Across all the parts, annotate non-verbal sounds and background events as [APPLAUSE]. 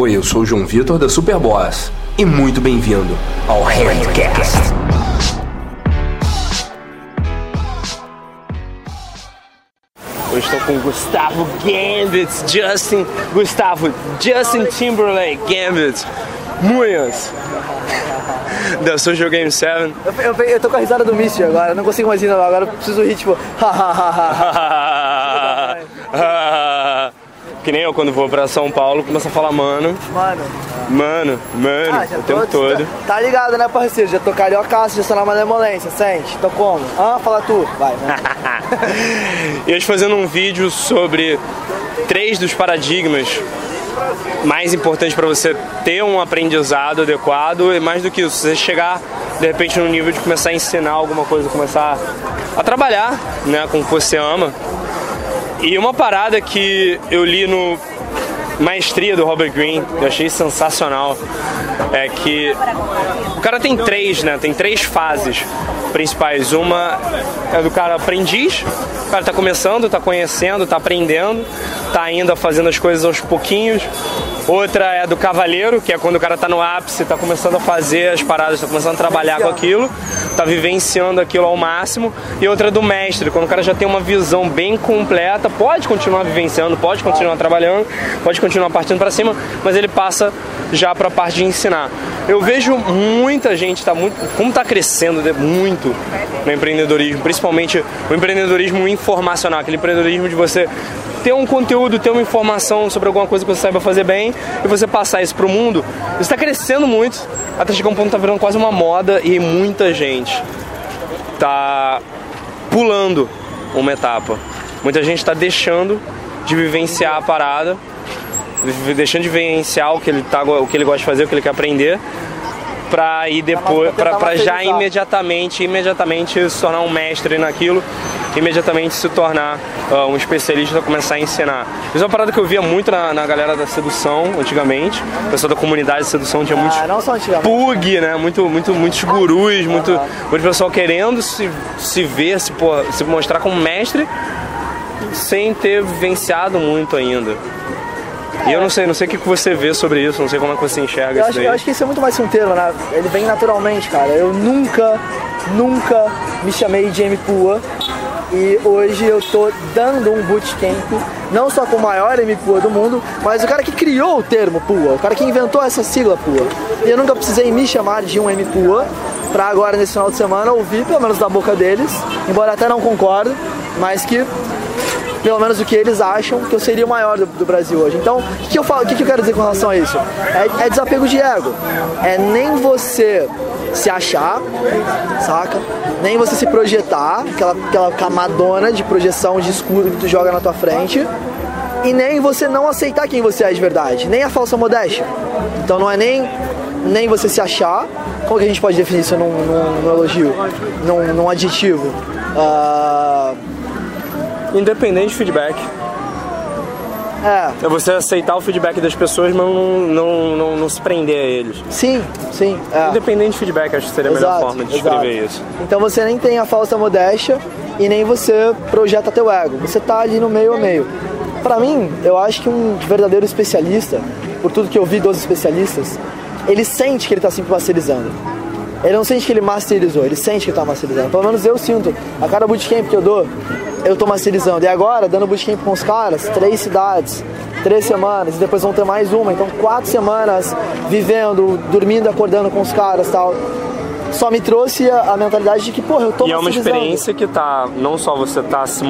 Oi, eu sou o João Vitor da Superboss e muito bem-vindo ao Handcast. Hoje estou com Gustavo Gambit, Justin, Gustavo, Justin Timberlake Gambit, Munhas, da Social Game 7. Eu, eu, eu tô com a risada do Misty agora, não consigo mais rir, não. agora eu preciso rir, tipo, [LAUGHS] que nem eu quando vou pra São Paulo, começo a falar mano, Mano, mano, mano, ah, o tempo todo. Tá, ligado, né, parceiro? Já tô cariocaço, já sou na malemolência, sente? Tô como? Ah, fala tu. Vai, né? [LAUGHS] e hoje fazendo um vídeo sobre três dos paradigmas mais importantes para você ter um aprendizado adequado e mais do que isso, você chegar de repente no nível de começar a ensinar alguma coisa, começar a trabalhar né, com o que você ama. E uma parada que eu li no Maestria do Robert Greene, eu achei sensacional, é que o cara tem três, né? Tem três fases principais. Uma é do cara aprendiz, o cara tá começando, tá conhecendo, tá aprendendo, tá ainda fazendo as coisas aos pouquinhos. Outra é do cavaleiro, que é quando o cara tá no ápice, tá começando a fazer as paradas, tá começando a trabalhar com aquilo, tá vivenciando aquilo ao máximo. E outra é do mestre, quando o cara já tem uma visão bem completa, pode continuar vivenciando, pode continuar trabalhando, pode continuar partindo para cima, mas ele passa já para a parte de ensinar. Eu vejo muita gente tá muito, como tá crescendo muito no empreendedorismo, principalmente o empreendedorismo informacional, aquele empreendedorismo de você ter um conteúdo, ter uma informação sobre alguma coisa que você saiba fazer bem e você passar isso pro mundo, isso está crescendo muito, até chegar um ponto que tá virando quase uma moda e muita gente tá pulando uma etapa. Muita gente está deixando de vivenciar a parada, deixando de vivenciar o que ele, tá, o que ele gosta de fazer, o que ele quer aprender, para ir depois, para já imediatamente, imediatamente se tornar um mestre naquilo imediatamente se tornar uh, um especialista, começar a ensinar. Isso é uma parada que eu via muito na, na galera da sedução antigamente. O pessoal da comunidade de sedução tinha muitos ah, pug, né? Muito, muito, muitos gurus, muito, muito pessoal querendo se, se ver, se, pô, se mostrar como mestre sem ter vivenciado muito ainda. E eu não sei, não sei o que você vê sobre isso, não sei como é que você enxerga eu isso acho. Eu acho que isso é muito mais que um termo, né? Ele vem naturalmente, cara. Eu nunca, nunca me chamei de MPUA e hoje eu tô dando um bootcamp, não só com o maior MPUA do mundo, mas o cara que criou o termo PUA, o cara que inventou essa sigla PUA. E eu nunca precisei me chamar de um MPUA para agora nesse final de semana ouvir, pelo menos da boca deles, embora até não concordo, mas que pelo menos o que eles acham que eu seria o maior do, do Brasil hoje. Então, o que, que, eu falo, o que, que eu quero dizer com relação a isso? É, é desapego de ego. É nem você se achar, saca? Nem você se projetar, aquela, aquela camadona de projeção de escuro que tu joga na tua frente. E nem você não aceitar quem você é de verdade, nem a falsa modéstia. Então não é nem, nem você se achar, como que a gente pode definir isso num, num, num elogio, num, num? Uh... Independente de feedback. É. É você aceitar o feedback das pessoas, mas não, não, não, não se prender a eles. Sim, sim. É. Independente de feedback, acho que seria a exato, melhor forma de escrever exato. isso. Então você nem tem a falsa modéstia e nem você projeta teu ego. Você tá ali no meio a meio. Para mim, eu acho que um verdadeiro especialista, por tudo que eu vi dos especialistas, ele sente que ele tá sempre masterizando. Ele não sente que ele masterizou, ele sente que tá masterizando. Pelo menos eu sinto. A cada bootcamp que eu dou, eu tô masterizando. E agora, dando bootcamp com os caras, três cidades, três semanas, e depois vão ter mais uma. Então, quatro semanas vivendo, dormindo, acordando com os caras tal. Só me trouxe a, a mentalidade de que, porra, eu tô E é uma experiência que tá, não só você tá se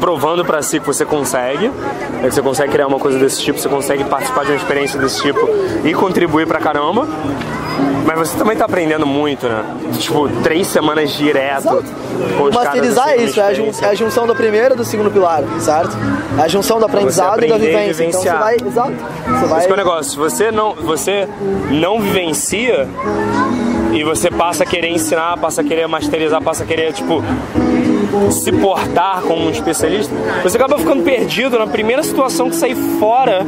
provando para si que você consegue, né, que você consegue criar uma coisa desse tipo, você consegue participar de uma experiência desse tipo e contribuir pra caramba, mas você também tá aprendendo muito, né? Tipo, três semanas direto. Exato. Masterizar é isso, é a, jun, é a, junção do primeiro e do segundo pilar, certo? É a junção do aprendizado e da vivência. Então você vai. Exato. Você vai... Esse é o negócio. Se você não, você não vivencia e você passa a querer ensinar, passa a querer masterizar, passa a querer, tipo, se portar como um especialista, você acaba ficando perdido na primeira situação que sair fora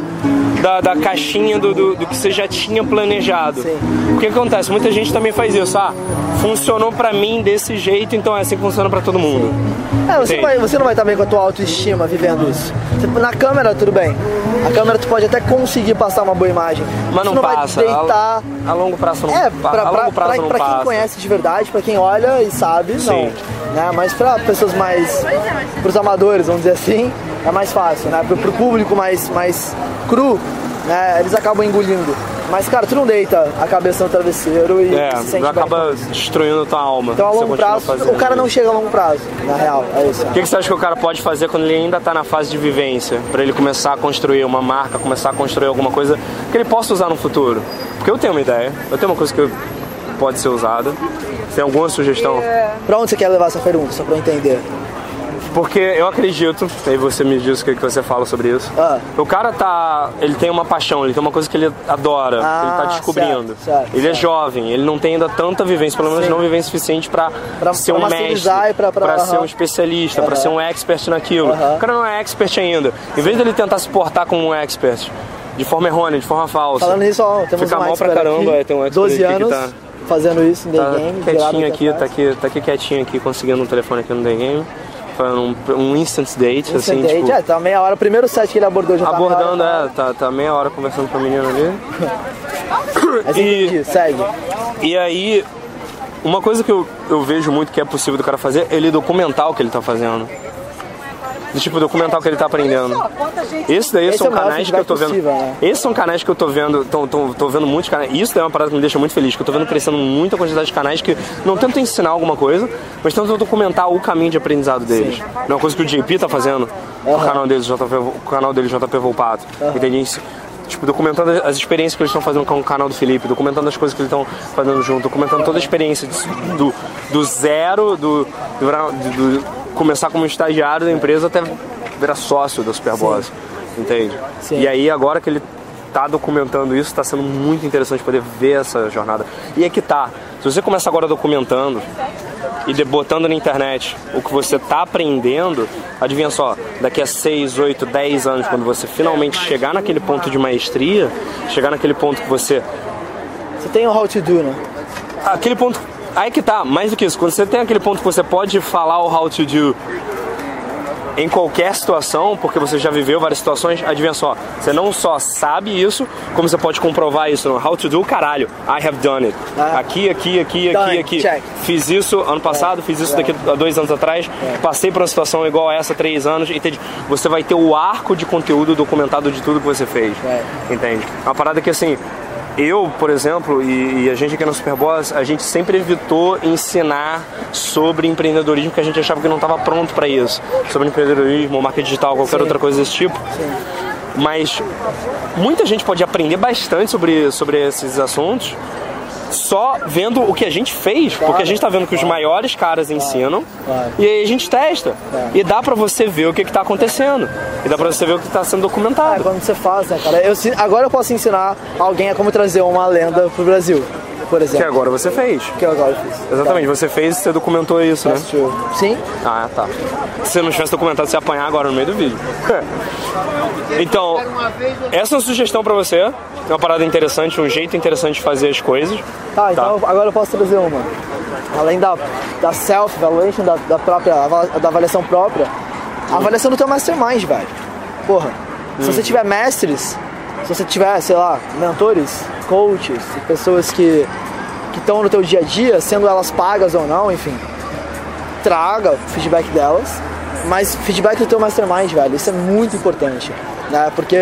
da, da caixinha do, do, do que você já tinha planejado. Sim. O que acontece? Muita gente também faz isso. Ah, funcionou pra mim desse jeito, então é assim que funciona pra todo mundo. É, você, vai- você não vai estar bem com a tua autoestima vivendo isso. Na câmera, tudo bem. A câmera tu pode até conseguir passar uma boa imagem. Mas não não passa. vai deitar. A, a longo prazo não É, pra, a pra, longo prazo pra- não pra passa. quem conhece de verdade, pra quem olha e sabe, Sim. não. Né? Mas pra pessoas mais. pros amadores, vamos dizer assim, é mais fácil, né? Pro, pro público mais, mais cru, né? Eles acabam engolindo. Mas, cara, tu não deita a cabeça no travesseiro e É, se acaba destruindo a tua alma. Então, a longo prazo, o cara não chega a longo prazo, na real. É isso. O que, que você acha que o cara pode fazer quando ele ainda está na fase de vivência? Para ele começar a construir uma marca, começar a construir alguma coisa que ele possa usar no futuro? Porque eu tenho uma ideia, eu tenho uma coisa que pode ser usada. Tem alguma sugestão? Pra onde você quer levar essa pergunta, só pra eu entender? Porque eu acredito, aí você me diz o que, você fala sobre isso. Ah. O cara tá. Ele tem uma paixão, ele tem uma coisa que ele adora, que ele Ah, tá descobrindo. certo, certo, ele é certo. jovem, ele não tem ainda tanta vivência, pelo menos Sim. não vivência suficiente pra, Pra- ser pra um mestre, pra- pra- ser um especialista, pra ser um expert naquilo. Aham. O cara não é expert ainda. Em vez dele tentar se portar como um expert, de forma errônea, de forma falsa. Falando nisso, ó, temos Fica um mal pra caramba, aqui, é, tem um expert 12 aqui que anos tá- fazendo isso The Tá Game. virado quietinho aqui, tá aqui, tá aqui quietinho aqui, conseguindo um telefone aqui no The Game. Um, um instant date, assim, Instant date, tipo, é, tá meia hora. O primeiro set que ele abordou já tá meia abordando, hora. é, tá, tá meia hora conversando com a menina ali. [COUGHS] Mas E- entendi, segue. E aí, uma coisa que eu, eu vejo muito que é possível do cara fazer é ele documentar o que ele tá fazendo. De, tipo, documentar o que ele tá aprendendo. Esse daí Esse são é o maior canais que eu tô vendo. possível, né? Esses são canais que eu tô vendo. Tô, tô, tô vendo muitos canais. Isso daí é uma parada que me deixa muito feliz, que eu tô vendo crescendo muita quantidade de canais que não tentam ensinar alguma coisa, mas tentam documentar o caminho de aprendizado deles. Não é uma coisa que o JP tá fazendo, o canal dele, JP, o canal dele, JP Volpato. Entende? Tipo, documentando as experiências que eles estão fazendo com o canal do Felipe, documentando as coisas que eles estão fazendo junto, documentando toda a experiência do, do zero, do, do- do começar como estagiário da empresa até virar sócio da Superboss. Entende? Sim. E aí, agora que ele tá documentando isso, tá sendo muito interessante poder ver essa jornada. E é que tá. Se você começa agora documentando e botando na internet o que você tá aprendendo, adivinha só, daqui a 6, 8, 10 anos, quando você finalmente chegar naquele ponto de maestria, chegar naquele ponto que você. Você tem o How to Do, né? Aquele ponto. Aí que tá, mais do que isso, quando você tem aquele ponto que você pode falar o how to do em qualquer situação, porque você já viveu várias situações, adivinha só, você não só sabe isso, como você pode comprovar isso no How to do, caralho, I have done it. Ah. Aqui, aqui, aqui, Done, aqui, aqui. check. Fiz isso ano passado, fiz isso daqui a dois anos atrás, passei por uma situação igual a essa três anos, entende? Você vai ter o arco de conteúdo documentado de tudo que você fez, É. entende? É uma parada que assim, eu, por exemplo, e, e a gente aqui no Superboss, a gente sempre evitou ensinar sobre empreendedorismo porque a gente achava que não estava pronto para isso. Sobre empreendedorismo, marketing digital, qualquer Sim. outra coisa desse tipo. Mas muita gente pode aprender bastante sobre, sobre esses assuntos só vendo o que a gente fez, porque a gente tá vendo que os maiores caras ensinam claro. e aí a gente testa. É. E dá pra você ver o que, que tá acontecendo. E dá pra você ver o que tá sendo É, documentado. quando você faz, né, cara? Eu, agora eu posso ensinar alguém a como trazer uma lenda pro Brasil, por Que exemplo. agora você fez. Que eu agora fiz. Exatamente, você fez e você documentou isso, né? True. Sim? Ah, tá. Se você não tivesse documentado, você ia apanhar agora no meio do vídeo. [LAUGHS] então, essa é uma sugestão pra você. É uma parada interessante, um jeito interessante de fazer as coisas. Tá, então agora eu posso trazer uma. Além da, da self-evaluation, da, da própria da avaliação própria, a avaliação do teu mastermind, velho. Porra, se você tiver mestres, se você tiver, sei lá, mentores, coaches, pessoas que que estão no teu dia a dia, sendo elas pagas ou não, enfim, traga o feedback delas, mas feedback do teu mastermind, velho, isso é muito importante. Né? Porque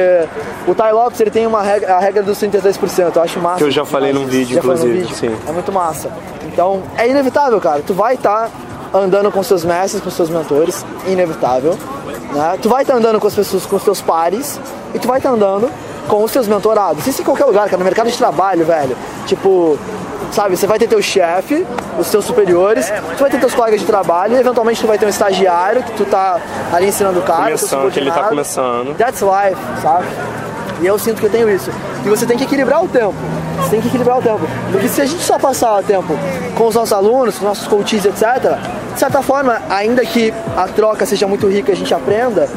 o Ty Lopes ele tem uma regra, a regra dos 33%, eu acho massa. Que eu já falei num vídeo, Já inclusive, vídeo? sim. É muito massa. Então, é inevitável, cara. Tu vai estar andando com seus mestres, com seus mentores, inevitável. Né? Tu vai estar andando com as pessoas, com os teus pares, e tu vai estar andando com os seus mentorados. Isso em qualquer lugar, cara, no mercado de trabalho, velho. Tipo, sabe, você vai ter teu chefe, os teus superiores, tu vai ter teus colegas de trabalho, e eventualmente tu vai ter um estagiário que tu tá ali ensinando o cara, Começando, que ele tá começando. That's life, sabe? E eu sinto que eu tenho isso. E você tem que equilibrar o tempo. Você tem que equilibrar o tempo. Porque se a gente só passar tempo com os nossos alunos, com os nossos coaches, etc., de certa forma, ainda que a troca seja muito rica e a gente aprenda,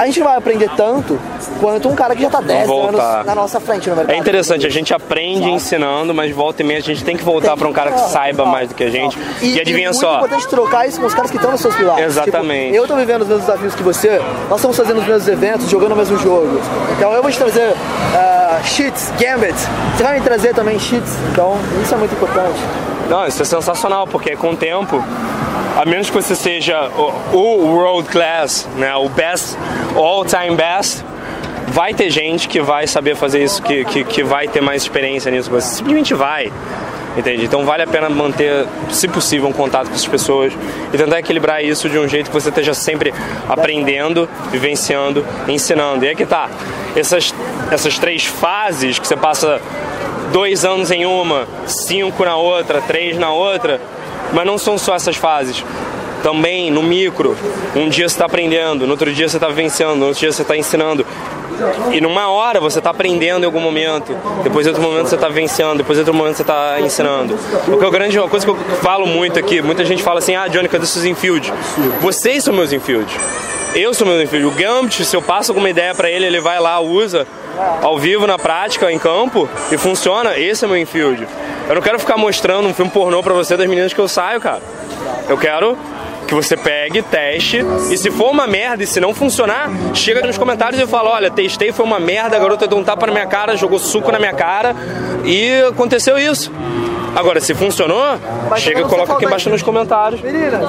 a gente não vai aprender tanto quanto um cara que já está 10 anos na nossa frente no mercado. É interessante, a gente aprende Sabe? ensinando, mas volta e meia a gente tem que voltar para um cara que saiba mais do que a gente. E, e adivinha e só. É importante trocar isso com os caras que estão nos seus pilares. Exatamente. Tipo, eu estou vivendo os mesmos desafios que você, nós estamos fazendo os mesmos eventos, jogando o mesmo jogo. Então eu vou te trazer uh, cheats, gambits, você vai me trazer também cheats, então isso é muito importante. Não, isso é sensacional, porque com o tempo a menos que você seja o, o world class, né, o best, all time best, vai ter gente que vai saber fazer isso, que, que, que vai ter mais experiência nisso. Você simplesmente vai. Entende? Então vale a pena manter, se possível, um contato com essas pessoas e tentar equilibrar isso de um jeito que você esteja sempre aprendendo, vivenciando, ensinando. E é que tá. Essas, essas três fases que você passa dois anos em uma, cinco na outra, três na outra, mas não são só essas fases. Também no micro, um dia você está aprendendo, no outro dia você está vivenciando, no outro dia você está ensinando. E numa hora você está aprendendo em algum momento, depois em outro momento você está vencendo, depois em outro momento você está ensinando. Porque a grande uma coisa que eu falo muito aqui, muita gente fala assim, ah, Johnny, cadê seus infield? Vocês são meus infield. Eu sou meu infield. O Gambit, se eu passo alguma ideia para ele, ele vai lá, usa ao vivo, na prática, em campo, e funciona, esse é meu infield. Eu não quero ficar mostrando um filme pornô pra você das meninas que eu saio, cara. Eu quero que você pegue, teste e se for uma merda e se não funcionar, chega nos comentários e fala: olha, testei, foi uma merda, a garota deu um tapa na minha cara, jogou suco na minha cara e aconteceu isso. Agora, se funcionou, Mas chega e coloca aqui embaixo nos comentários. Meninas,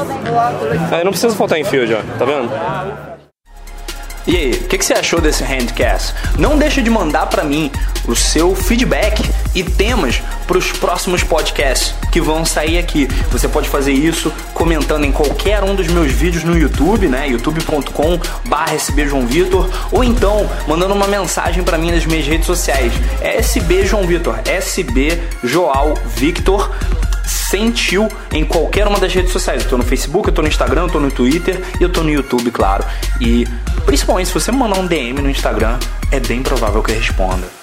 aí não precisa faltar em fio já, tá vendo? E aí, o que, que, você achou desse handcast? Não deixa de mandar para mim o seu feedback e temas para os próximos podcasts que vão sair aqui. Você pode fazer isso comentando em qualquer um dos meus vídeos no YouTube, né? youtube.com/sbjoãovitor ou então mandando uma mensagem para mim nas minhas redes sociais. SB João Vitor, SB Joal Victor sentiu em qualquer uma das redes sociais. Eu tô no Facebook, eu tô no Instagram, eu tô no Twitter e eu tô no YouTube, claro. E principalmente se você me mandar um DM no Instagram, é bem provável que eu responda.